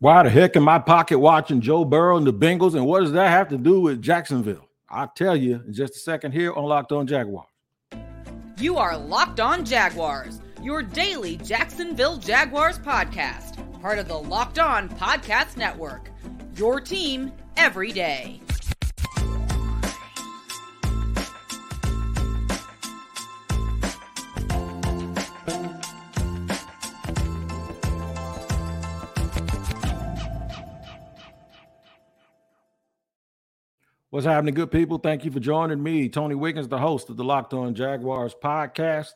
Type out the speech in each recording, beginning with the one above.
Why the heck am I pocket watching Joe Burrow and the Bengals? And what does that have to do with Jacksonville? I'll tell you in just a second here on Locked On Jaguars. You are Locked On Jaguars, your daily Jacksonville Jaguars podcast, part of the Locked On Podcast Network. Your team every day. What's happening, good people? Thank you for joining me, Tony Wiggins, the host of the Locked On Jaguars podcast.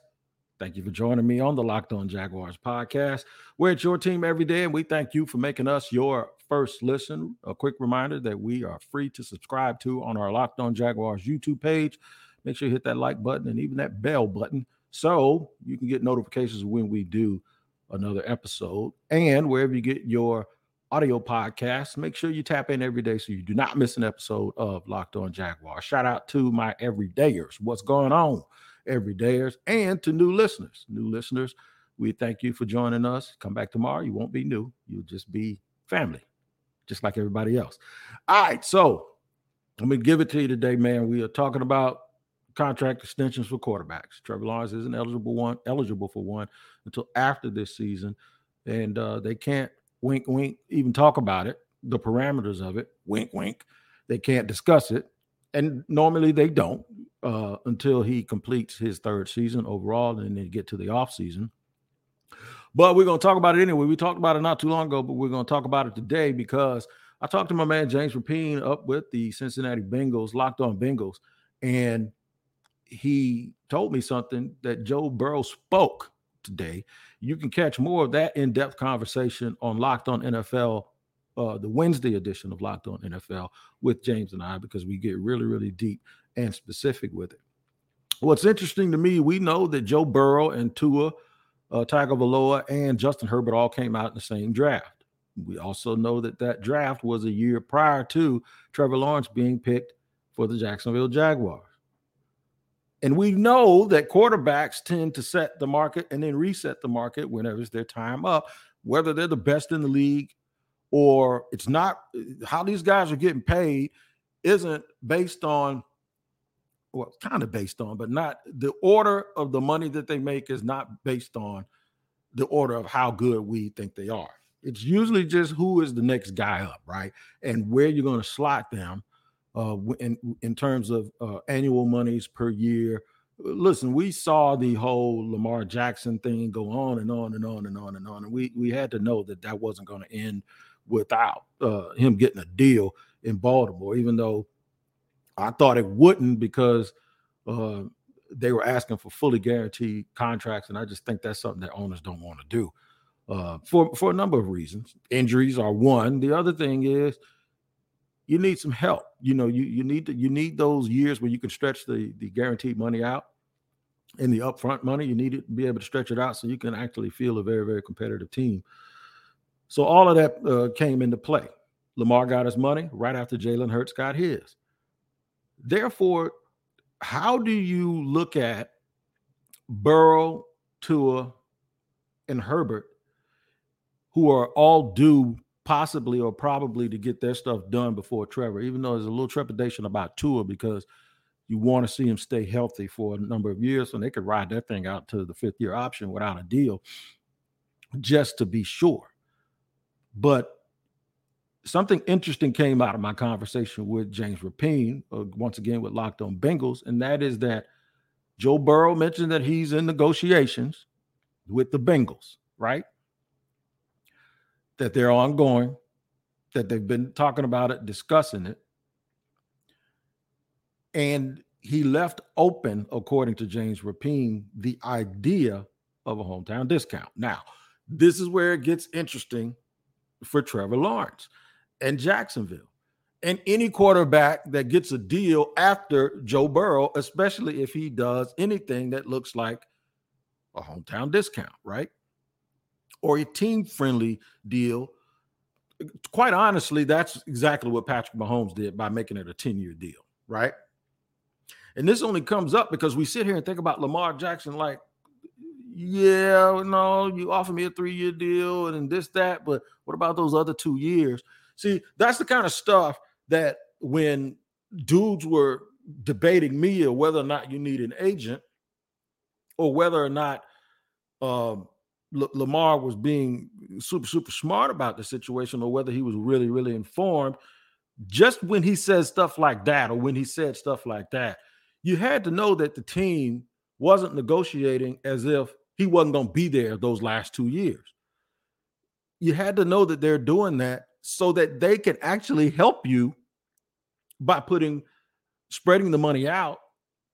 Thank you for joining me on the Locked On Jaguars podcast. We're at your team every day, and we thank you for making us your first listen. A quick reminder that we are free to subscribe to on our Locked On Jaguars YouTube page. Make sure you hit that like button and even that bell button so you can get notifications when we do another episode. And wherever you get your audio podcast. Make sure you tap in every day so you do not miss an episode of Locked On Jaguar. Shout out to my everydayers. What's going on, everydayers, and to new listeners. New listeners, we thank you for joining us. Come back tomorrow. You won't be new. You'll just be family, just like everybody else. All right, so I'm gonna give it to you today, man. We are talking about contract extensions for quarterbacks. Trevor Lawrence isn't eligible one eligible for one until after this season, and uh, they can't wink, wink, even talk about it, the parameters of it, wink, wink. They can't discuss it. And normally they don't uh, until he completes his third season overall and then get to the off season. But we're going to talk about it anyway. We talked about it not too long ago, but we're going to talk about it today because I talked to my man James Rapien up with the Cincinnati Bengals, locked on Bengals, and he told me something that Joe Burrow spoke today. You can catch more of that in depth conversation on Locked On NFL, uh, the Wednesday edition of Locked On NFL with James and I, because we get really, really deep and specific with it. What's interesting to me, we know that Joe Burrow and Tua uh, Tagovailoa and Justin Herbert all came out in the same draft. We also know that that draft was a year prior to Trevor Lawrence being picked for the Jacksonville Jaguars. And we know that quarterbacks tend to set the market and then reset the market whenever it's their time up, whether they're the best in the league or it's not. How these guys are getting paid isn't based on, well, kind of based on, but not the order of the money that they make is not based on the order of how good we think they are. It's usually just who is the next guy up, right? And where you're going to slot them uh, in in terms of uh, annual monies per year. Listen, we saw the whole Lamar Jackson thing go on and on and on and on and on, and we we had to know that that wasn't going to end without uh, him getting a deal in Baltimore, even though I thought it wouldn't because uh, they were asking for fully guaranteed contracts, and I just think that's something that owners don't want to do uh, for for a number of reasons. Injuries are one. The other thing is you need some help. You know, you you need to you need those years where you can stretch the the guaranteed money out and the upfront money. You need to be able to stretch it out so you can actually feel a very very competitive team. So all of that uh, came into play. Lamar got his money right after Jalen Hurts got his. Therefore, how do you look at Burrow, Tua, and Herbert, who are all due possibly or probably to get their stuff done before Trevor, even though there's a little trepidation about Tua because you want to see him stay healthy for a number of years and they could ride that thing out to the fifth year option without a deal just to be sure. But something interesting came out of my conversation with James Rapien, uh, once again with Locked On Bengals, and that is that Joe Burrow mentioned that he's in negotiations with the Bengals, right? That they're ongoing, that they've been talking about it, discussing it. And he left open, according to James Rapien, the idea of a hometown discount. Now, this is where it gets interesting for Trevor Lawrence and Jacksonville and any quarterback that gets a deal after Joe Burrow, especially if he does anything that looks like a hometown discount, right? Or a team friendly deal. Quite honestly, that's exactly what Patrick Mahomes did by making it a 10 year deal, right? And this only comes up because we sit here and think about Lamar Jackson like, yeah, no, you offer me a three year deal and this, that, but what about those other two years? See, that's the kind of stuff that when dudes were debating me or whether or not you need an agent or whether or not um, L- Lamar was being super, super smart about the situation or whether he was really, really informed, just when he says stuff like that or when he said stuff like that, you had to know that the team wasn't negotiating as if he wasn't going to be there those last two years. You had to know that they're doing that so that they can actually help you by putting spreading the money out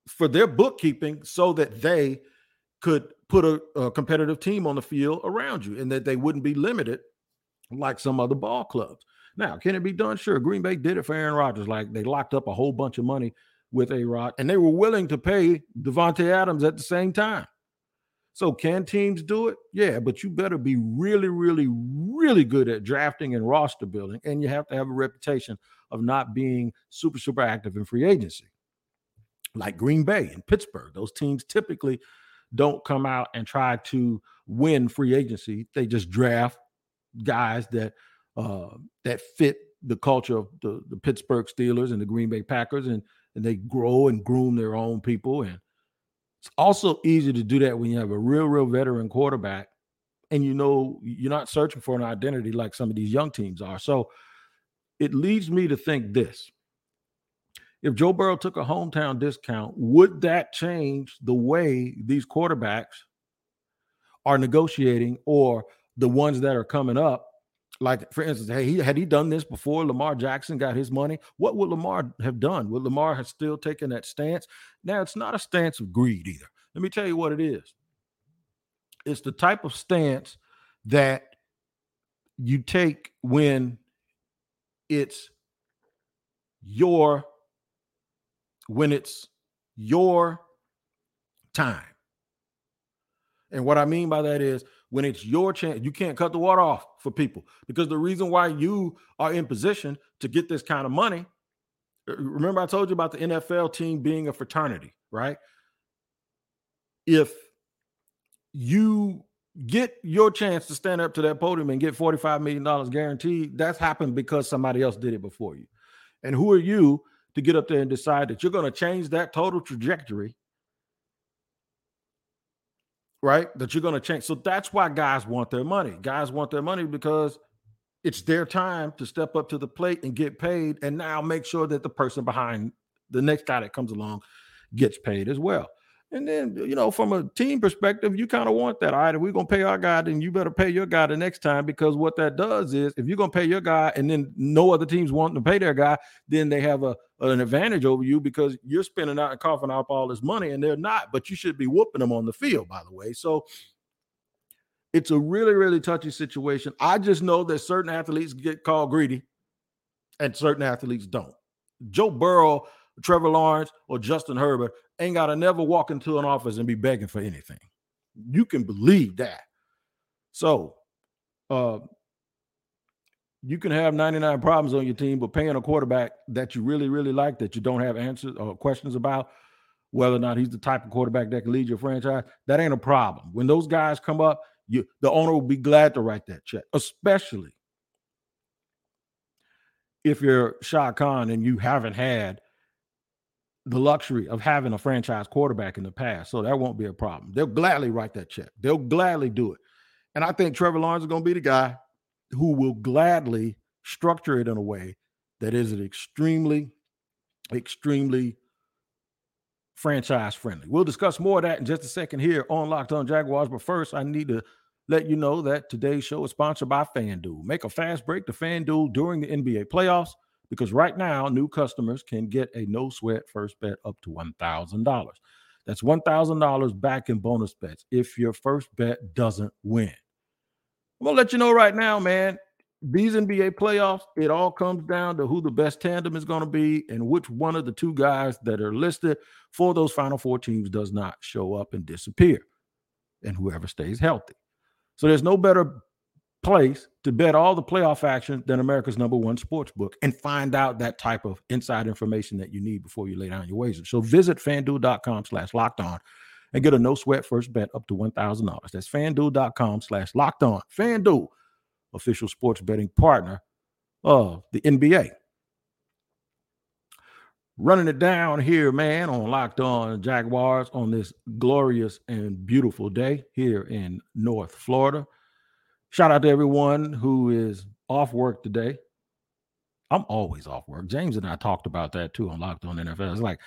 for their bookkeeping so that they could put a, a, competitive team on the field around you and that they wouldn't be limited like some other ball clubs. Now, can it be done? Sure. Green Bay did it for Aaron Rodgers. Like they locked up a whole bunch of money with A Rod and they were willing to pay Davante Adams at the same time. So, can teams do it? Yeah, but you better be really, really, really good at drafting and roster building. And you have to have a reputation of not being super, super active in free agency. Like Green Bay and Pittsburgh, those teams typically don't come out and try to win free agency. They just draft guys that uh, that fit the culture of the, the Pittsburgh Steelers and the Green Bay Packers, and and they grow and groom their own people and it's also easy to do that when you have a real, real veteran quarterback and you know you're not searching for an identity like some of these young teams are. So it leads me to think this. If Joe Burrow took a hometown discount, would that change the way these quarterbacks are negotiating or the ones that are coming up like for instance, hey, he had he done this before Lamar Jackson got his money? What would Lamar have done? Would Lamar have still taken that stance? Now it's not a stance of greed either. Let me tell you what it is. It's the type of stance that you take when it's your when it's your time. And what I mean by that is when it's your chance, you can't cut the water off for people because the reason why you are in position to get this kind of money. Uh, remember, I told you about the NFL team being a fraternity, right? If you get your chance to stand up to that podium and get $45 million guaranteed, that's happened because somebody else did it before you. And who are you to get up there and decide that you're going to change that total trajectory right? That you're going to change. So that's why guys want their money. Guys want their money because it's their time to step up to the plate and get paid, and now make sure that the person behind the next guy that comes along gets paid as well. And then, you know, from a team perspective, you kind of want that. All right, if we're gonna pay our guy, then you better pay your guy the next time because what that does is if you're gonna pay your guy and then no other teams want to pay their guy, then they have a an advantage over you because you're spending out and coughing up all this money and they're not, but you should be whooping them on the field, by the way. So it's a really, really touchy situation. I just know that certain athletes get called greedy and certain athletes don't. Joe Burrow, Trevor Lawrence, or Justin Herbert ain't got to never walk into an office and be begging for anything. You can believe that. So, uh, you can have 99 problems on your team, but paying a quarterback that you really, really like, that you don't have answers or questions about, whether or not he's the type of quarterback that can lead your franchise, that ain't a problem. When those guys come up, you the owner will be glad to write that check, especially if you're Shad Khan and you haven't had the luxury of having a franchise quarterback in the past. So that won't be a problem. They'll gladly write that check. They'll gladly do it. And I think Trevor Lawrence is going to be the guy who will gladly structure it in a way that is an extremely, extremely franchise friendly. We'll discuss more of that in just a second here on Locked On Jaguars. But first, I need to let you know that today's show is sponsored by FanDuel. Make a fast break to FanDuel during the NBA playoffs because right now new customers can get a no sweat first bet up to $1,000. That's $1,000 back in bonus bets if your first bet doesn't win. I'm going to let you know right now, man. These NBA playoffs, it all comes down to who the best tandem is going to be and which one of the two guys that are listed for those final four teams does not show up and disappear, and whoever stays healthy. So there's no better place to bet all the playoff action than America's number one sports book and find out that type of inside information that you need before you lay down your wager. So visit fanduel.com slash locked on and get a no sweat first bet up to $1,000. That's fanduel.com slash locked on. Fanduel, official sports betting partner of the NBA. Running it down here, man, on Locked On Jaguars on this glorious and beautiful day here in North Florida. Shout out to everyone who is off work today. I'm always off work. James and I talked about that too on Locked On NFL. It's like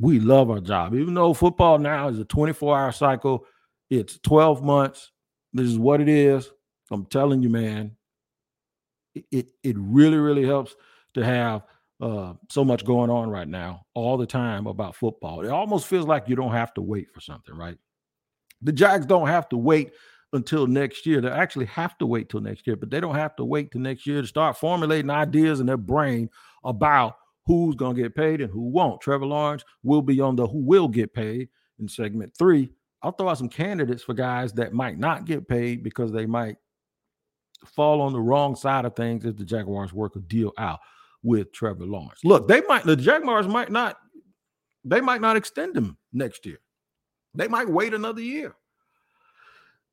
we love our job, even though football now is a 24 hour cycle. It's 12 months. This is what it is. I'm telling you, man. It it, it really really helps to have uh, so much going on right now, all the time about football. It almost feels like you don't have to wait for something, right? The Jags don't have to wait until next year. They actually have to wait till next year, but they don't have to wait till next year to start formulating ideas in their brain about who's going to get paid and who won't. Trevor Lawrence will be on the who will get paid in segment three. I'll throw out some candidates for guys that might not get paid because they might fall on the wrong side of things if the Jaguars work a deal out with Trevor Lawrence. Look, they might the Jaguars might not they might not extend him next year. They might wait another year.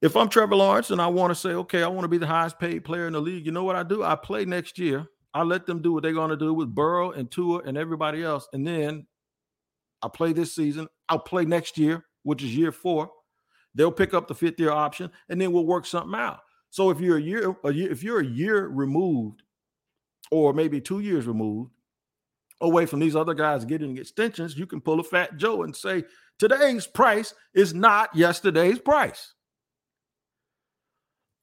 If I'm Trevor Lawrence and I want to say, okay, I want to be the highest paid player in the league, you know what I do? I play next year. I let them do what they're going to do with Burrow and Tua and everybody else. And then I play this season. I'll play next year, which is year four. They'll pick up the fifth year option, and then we'll work something out. So if you're a year, a year if you're a year removed or maybe two years removed away from these other guys getting extensions, you can pull a fat Joe and say, today's price is not yesterday's price.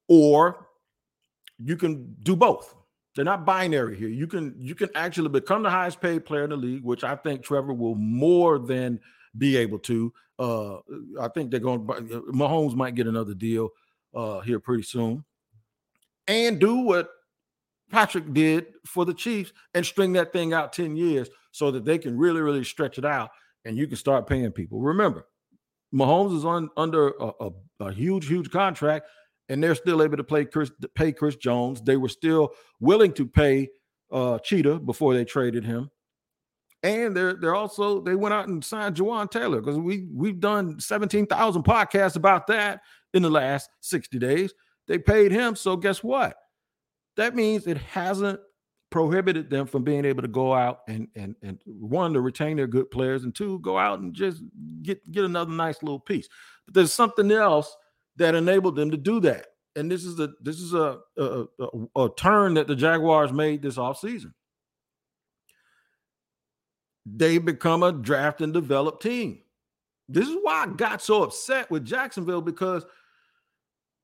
Or you can do both. They're not binary here. You can you can actually become the highest paid player in the league, which I think Trevor will more than be able to. Uh, I think they're going. Mahomes might get another deal uh, here pretty soon, and do what Patrick did for the Chiefs and string that thing out 10 years so that they can really, really stretch it out and you can start paying people. Remember, Mahomes is on under a, a, a huge, huge contract, and they're still able to play Chris, pay Chris Jones. They were still willing to pay uh, Cheetah before they traded him. And they're they're also they went out and signed Jawaan Taylor because we we've done 17,000 podcasts about that in the last 60 days. They paid him. So guess what? that means it hasn't prohibited them from being able to go out and and and one to retain their good players and two go out and just get get another nice little piece but there's something else that enabled them to do that and this is a this is a a, a, a turn that the jaguars made this offseason they become a draft and develop team this is why i got so upset with jacksonville because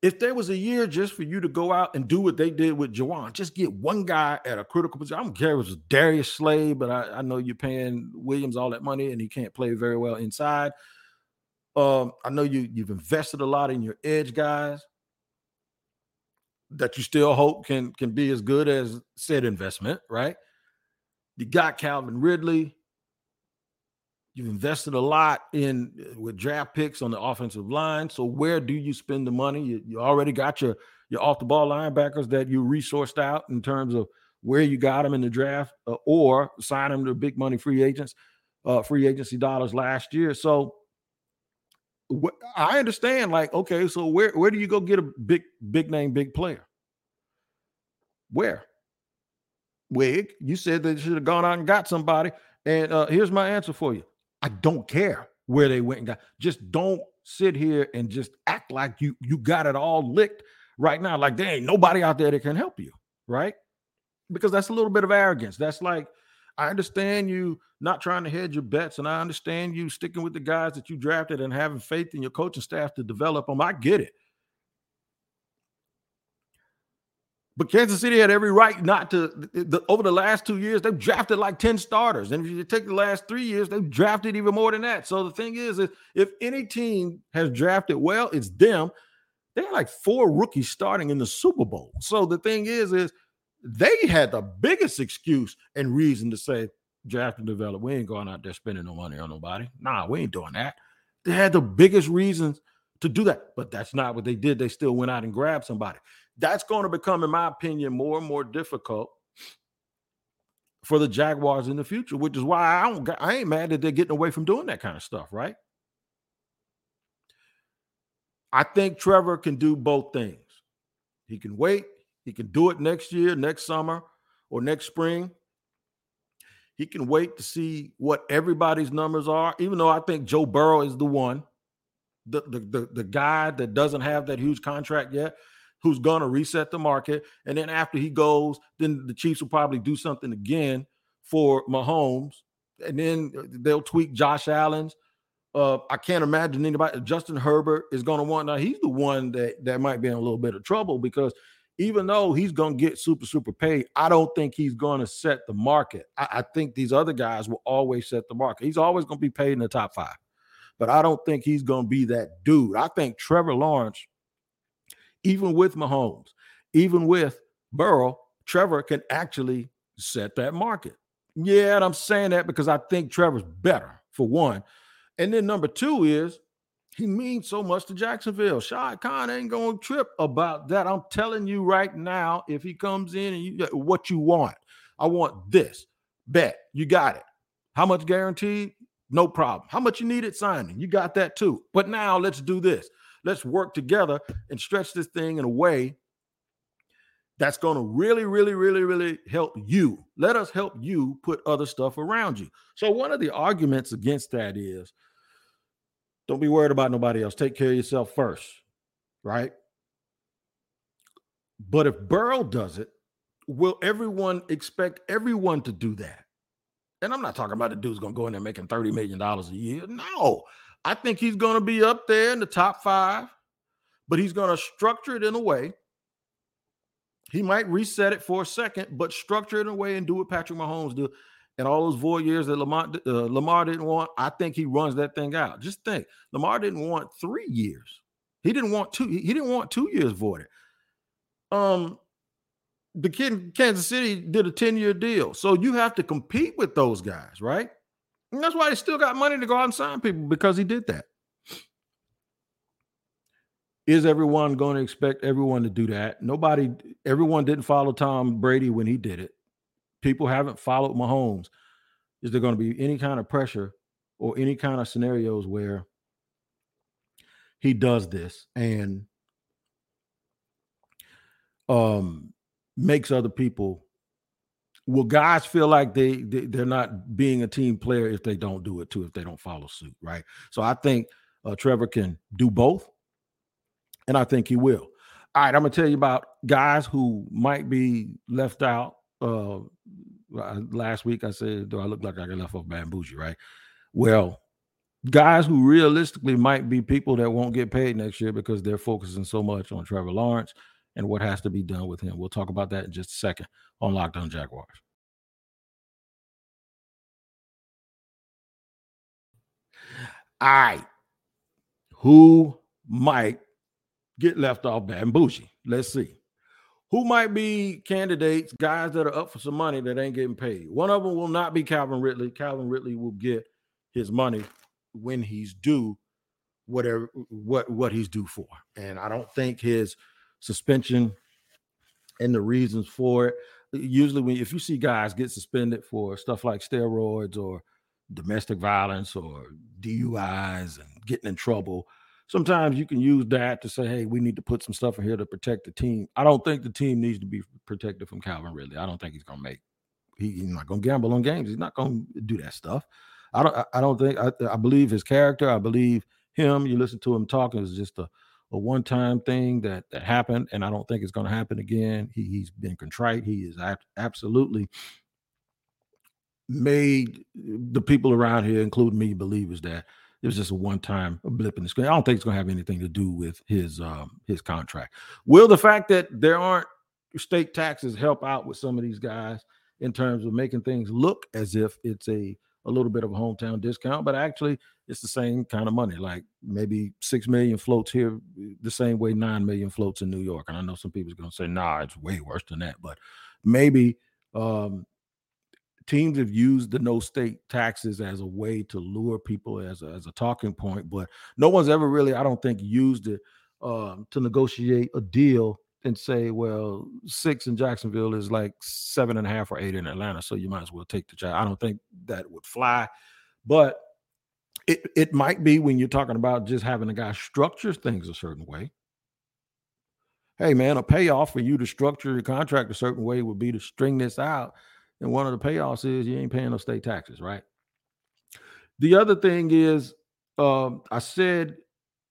if there was a year just for you to go out and do what they did with Jawaan, just get one guy at a critical position. I don't care if it was Darius Slay, but I, I know you're paying Williams all that money and he can't play very well inside. Um, I know you you've invested a lot in your edge guys that you still hope can can be as good as said investment, right? You got Calvin Ridley, You've invested a lot in uh, with draft picks on the offensive line. So where do you spend the money? You, you already got your your off the ball linebackers that you resourced out in terms of where you got them in the draft, uh, or sign them to big money free agents, uh, free agency dollars last year. So I understand. Like, okay, so where where do you go get a big big name big player? Where? Wig, you said they should have gone out and got somebody. And uh, here's my answer for you I don't care where they went and got. Just don't sit here and just act like you you got it all licked right now. Like there ain't nobody out there that can help you, right? Because that's a little bit of arrogance. That's like I understand you not trying to hedge your bets, and I understand you sticking with the guys that you drafted and having faith in your coaching staff to develop them. I get it. But Kansas City had every right not to. The, over the last two years, they've drafted like 10 starters. And if you take the last three years, they've drafted even more than that. So the thing is, is if any team has drafted well, it's them. They had like four rookies starting in the Super Bowl. So the thing is, is they had the biggest excuse and reason to say, draft and develop. We ain't going out there spending no money on nobody. Nah, we ain't doing that. They had the biggest reasons to do that, but that's not what they did. They still went out and grabbed somebody. That's going to become, in my opinion, more and more difficult for the Jaguars in the future, which is why I don't I ain't mad that they're getting away from doing that kind of stuff, right? I think Trevor can do both things. He can wait, he can do it next year, next summer, or next spring. He can wait to see what everybody's numbers are, even though I think Joe Burrow is the one, the, the, the, the guy that doesn't have that huge contract yet, who's going to reset the market. And then after he goes, then the Chiefs will probably do something again for Mahomes. And then they'll tweak Josh Allen's. Uh, I can't imagine anybody. Justin Herbert is going to want. Now he's the one that that might be in a little bit of trouble because even though he's going to get super super paid, I don't think he's going to set the market. I, I think these other guys will always set the market. He's always going to be paid in the top five, but I don't think he's going to be that dude. I think Trevor Lawrence, even with Mahomes, even with Burrow, Trevor can actually set that market. Yeah, and I'm saying that because I think Trevor's better for one. And then number two is he means so much to Jacksonville. Shad Khan ain't gonna trip about that. I'm telling you right now, if he comes in and you get what you want, I want this. Bet you got it. How much guaranteed? No problem. How much you need it signing? You got that too. But now let's do this. Let's work together and stretch this thing in a way that's going to really, really, really, really help you. Let us help you put other stuff around you. So, one of the arguments against that is don't be worried about nobody else. Take care of yourself first, right? But if Burrow does it, will everyone expect everyone to do that? And I'm not talking about the dude's going to go in there making $30 million a year. No, I think he's going to be up there in the top five, but he's going to structure it in a way he might reset it for a second, but structure it in a way and do what Patrick Mahomes do. And all those four years that Lamar, uh, Lamar didn't want, I think he runs that thing out. Just think, Lamar didn't want three years. He didn't want two. He didn't want two years voided. Um, the kid in Kansas City did a 10 year deal. So you have to compete with those guys, right? And that's why they still got money to go out and sign people because he did that. Is everyone going to expect everyone to do that? Nobody, everyone didn't follow Tom Brady when he did it. People haven't followed Mahomes. Is there going to be any kind of pressure or any kind of scenarios where he does this and um makes other people will guys feel like they, they they're not being a team player if they don't do it too if they don't follow suit right so i think uh, trevor can do both and I think he will. All right, I'm gonna tell you about guys who might be left out. Uh, last week I said, "Do I look like I got left off bambouji?" Right? Well, guys who realistically might be people that won't get paid next year because they're focusing so much on Trevor Lawrence and what has to be done with him. We'll talk about that in just a second on Locked On Jaguars. All right, who might get left off bambouji. Let's see. Who might be candidates, guys that are up for some money that ain't getting paid? One of them will not be Calvin Ridley. Calvin Ridley will get his money when he's due, whatever what what he's due for. And I don't think his suspension and the reasons for it. Usually, when if you see guys get suspended for stuff like steroids or domestic violence or DUIs and getting in trouble, sometimes you can use that to say, hey, we need to put some stuff in here to protect the team. I don't think the team needs to be protected from Calvin Ridley. I don't think he's gonna make he, he's not gonna gamble on games. He's not gonna do that stuff. I don't I don't think I, I believe his character, I believe him. You listen to him talking is just a, a one-time thing that that happened, and I don't think it's gonna happen again. He, he's been contrite, he is absolutely made the people around here, including me, believe is that it was just a one-time blip in the screen. I don't think it's going to have anything to do with his um, his contract. Will the fact that there aren't state taxes help out with some of these guys in terms of making things look as if it's a a little bit of a hometown discount, but actually it's the same kind of money. Like maybe six million floats here, the same way nine million floats in New York. And I know some people's going to say, "Nah, it's way worse than that." But maybe um, teams have used the no state taxes as a way to lure people as a, as a talking point, but no one's ever really, I don't think, used it um, to negotiate a deal and say, well, six in Jacksonville is like seven and a half or eight in Atlanta, so you might as well take the job. I don't think that would fly, but It it might be when you're talking about just having a guy structure things a certain way. Hey man, a payoff for you to structure your contract a certain way would be to string this out. And one of the payoffs is you ain't paying no state taxes, right? The other thing is, um, I said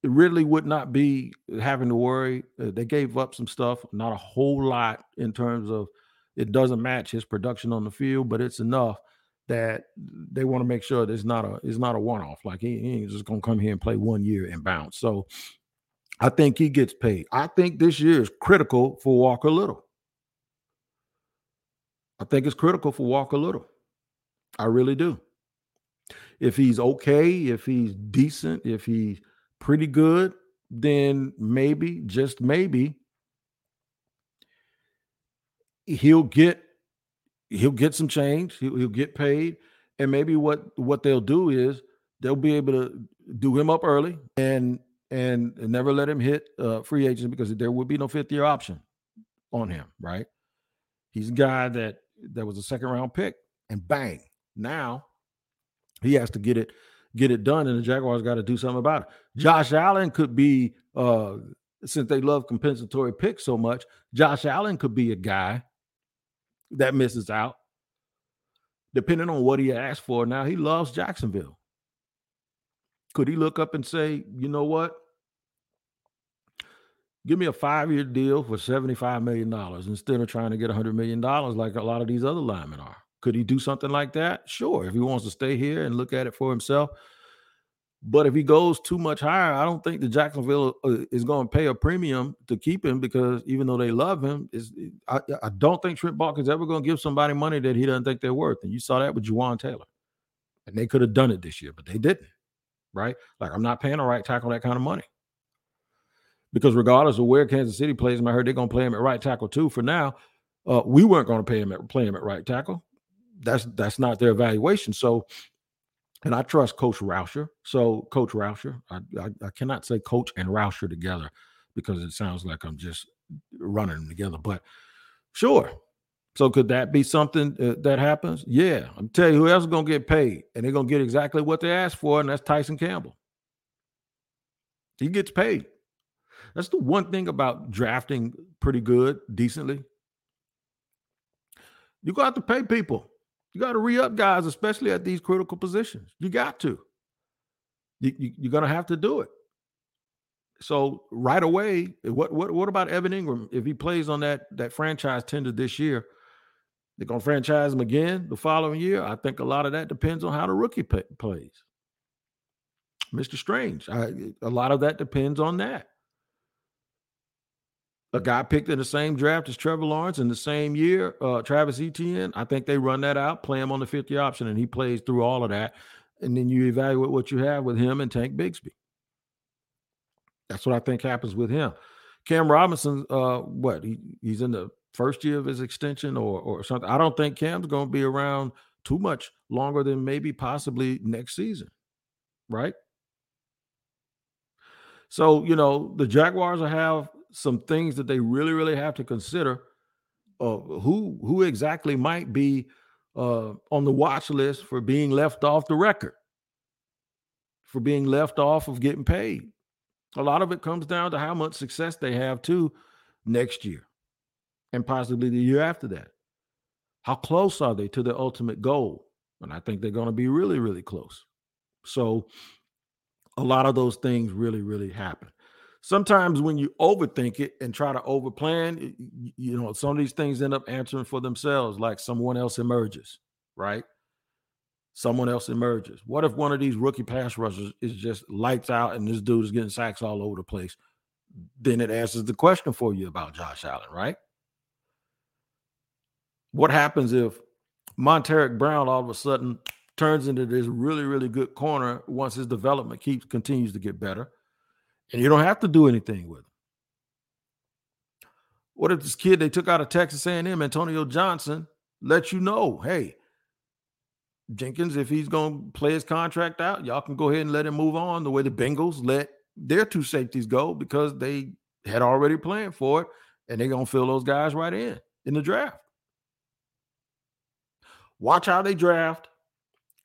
Ridley would not be having to worry. Uh, they gave up some stuff, not a whole lot in terms of it doesn't match his production on the field, but it's enough that they want to make sure it's not a it's not a one off. Like he, he, ain't just gonna come here and play one year and bounce. So I think he gets paid. I think this year is critical for Walker Little. I think it's critical for Walker Little. I really do. If he's okay, if he's decent, if he's pretty good, then maybe, just maybe, he'll get he'll get some change. He'll, he'll get paid, and maybe what what they'll do is they'll be able to do him up early and and never let him hit uh, free agents because there would be no fifth year option on him. Right? He's a guy that that was a second round pick, and bang, now he has to get it get it done, and the Jaguars got to do something about it. Josh Allen could be uh since they love compensatory picks so much, Josh Allen could be a guy that misses out, depending on what he asked for. Now he loves Jacksonville. Could he look up and say, you know what? Give me a five year deal for $75 million instead of trying to get $100 million like a lot of these other linemen are. Could he do something like that? Sure. If he wants to stay here and look at it for himself, but if he goes too much higher, I don't think the Jacksonville uh, is going to pay a premium to keep him because even though they love him, is I, I, don't think Trent Baalke is ever going to give somebody money that he doesn't think they're worth. And you saw that with Jawaan Taylor, and they could have done it this year, but they didn't. Right? Like I'm not paying a right tackle that kind of money because regardless of where Kansas City plays him, I heard they're going to play him at right tackle too. For now, uh, we weren't going to pay him at play him at right tackle. That's that's not their evaluation. So and I trust Coach Rauscher. So, Coach Rauscher, I, I, I, cannot say Coach and Rauscher together because it sounds like I'm just running them together. But sure. So, could that be something uh, that happens? Yeah. I'm telling you, who else is going to get paid? And they're going to get exactly what they asked for, and that's Tyson Campbell. He gets paid. That's the one thing about drafting pretty good, decently. You got to pay people. You got to re up guys, especially at these critical positions. You got to. You, you, you're going to have to do it. So right away, what what what about Evan Engram if he plays on that that franchise tender this year? They're gonna franchise him again the following year. I think a lot of that depends on how the rookie plays. Mr. Strange, I, a lot of that depends on that a guy picked in the same draft as Trevor Lawrence in the same year, uh, Travis Etienne. I think they run that out, play him on the 50 option, and he plays through all of that. And then you evaluate what you have with him and Tank Bigsby. That's what I think happens with him. Cam Robinson, uh, what he, he's in the first year of his extension or or something. I don't think Cam's going to be around too much longer than maybe possibly next season, right? So you know the Jaguars will have some things that they really, really have to consider. Uh, who who exactly might be uh, on the watch list for being left off the record, for being left off of getting paid. A lot of it comes down to how much success they have too next year, and possibly the year after that. How close are they to the ultimate goal? And I think they're going to be really, really close. So, a lot of those things really, really happen sometimes when you overthink it and try to overplan, you know, some of these things end up answering for themselves, like someone else emerges, right? Someone else emerges. What if one of these rookie pass rushers is just lights out and this dude is getting sacks all over the place? Then it answers the question for you about Josh Allen, right? What happens if Montaric Brown all of a sudden turns into this really, really good corner once his development keeps continues to get better? And you don't have to do anything with him. What if this kid they took out of Texas A&M, Antonio Johnson, let you know, hey, Jenkins, if he's going to play his contract out, y'all can go ahead and let him move on the way the Bengals let their two safeties go because they had already planned for it, and they're going to fill those guys right in in the draft. Watch how they draft.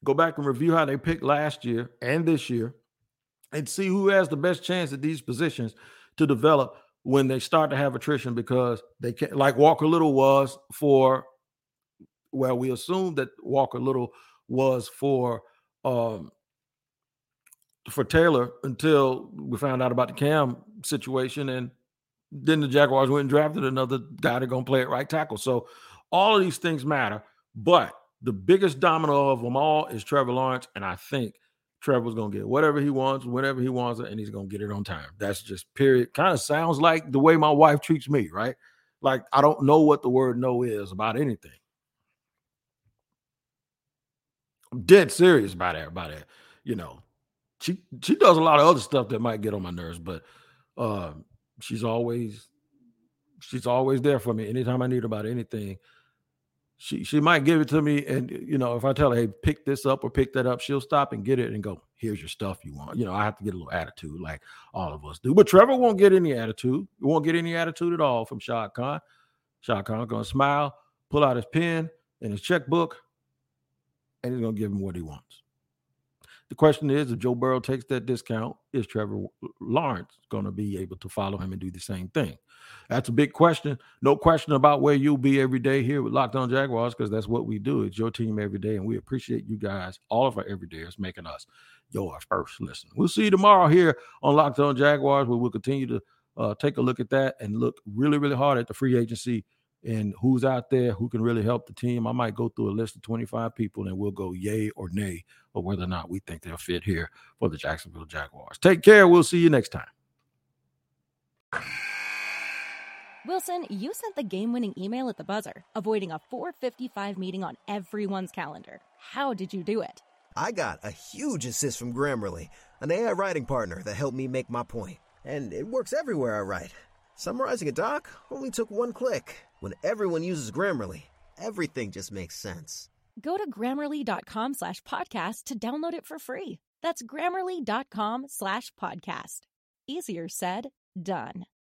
go back and review how they picked last year and this year and see who has the best chance at these positions to develop when they start to have attrition because they can't like Walker Little was for well, we assume that Walker Little was for um for Taylor until we found out about the Cam situation and then the Jaguars went and drafted another guy to go play at right tackle. So all of these things matter, but the biggest domino of them all is Trevor Lawrence, and I think Trevor's gonna get whatever he wants, whenever he wants it, and he's gonna get it on time. That's just period. Kind of sounds like the way my wife treats me, right? Like I don't know what the word no is about anything. I'm dead serious about that, about that. You know, she she does a lot of other stuff that might get on my nerves, but uh, she's always she's always there for me anytime I need about anything she she might give it to me and you know if i tell her hey pick this up or pick that up she'll stop and get it and go here's your stuff you want. You know i have to get a little attitude like all of us do. But trevor won't get any attitude he won't get any attitude at all from shad khan. Shad khan gonna smile pull out his pen and his checkbook and he's gonna give him what he wants the question is if joe burrow takes that discount is trevor lawrence gonna be able to follow him and do the same thing that's a big question. No question about where you'll be every day here with Locked On Jaguars because that's what we do. It's your team every day, and we appreciate you guys, all of our everydayers, making us your first listen. We'll see you tomorrow here on Locked On Jaguars, where we'll continue to uh, take a look at that and look really, really hard at the free agency and who's out there who can really help the team. I might go through a list of 25 people and we'll go yay or nay or whether or not we think they'll fit here for the Jacksonville Jaguars. Take care. We'll see you next time. Wilson, you sent the game winning email at the buzzer, avoiding a 455 meeting on everyone's calendar. How did you do it? I got a huge assist from Grammarly, an AI writing partner that helped me make my point. And it works everywhere I write. Summarizing a doc only took one click. When everyone uses Grammarly, everything just makes sense. Go to grammarly.com slash podcast to download it for free. That's grammarly.com slash podcast. Easier said, done.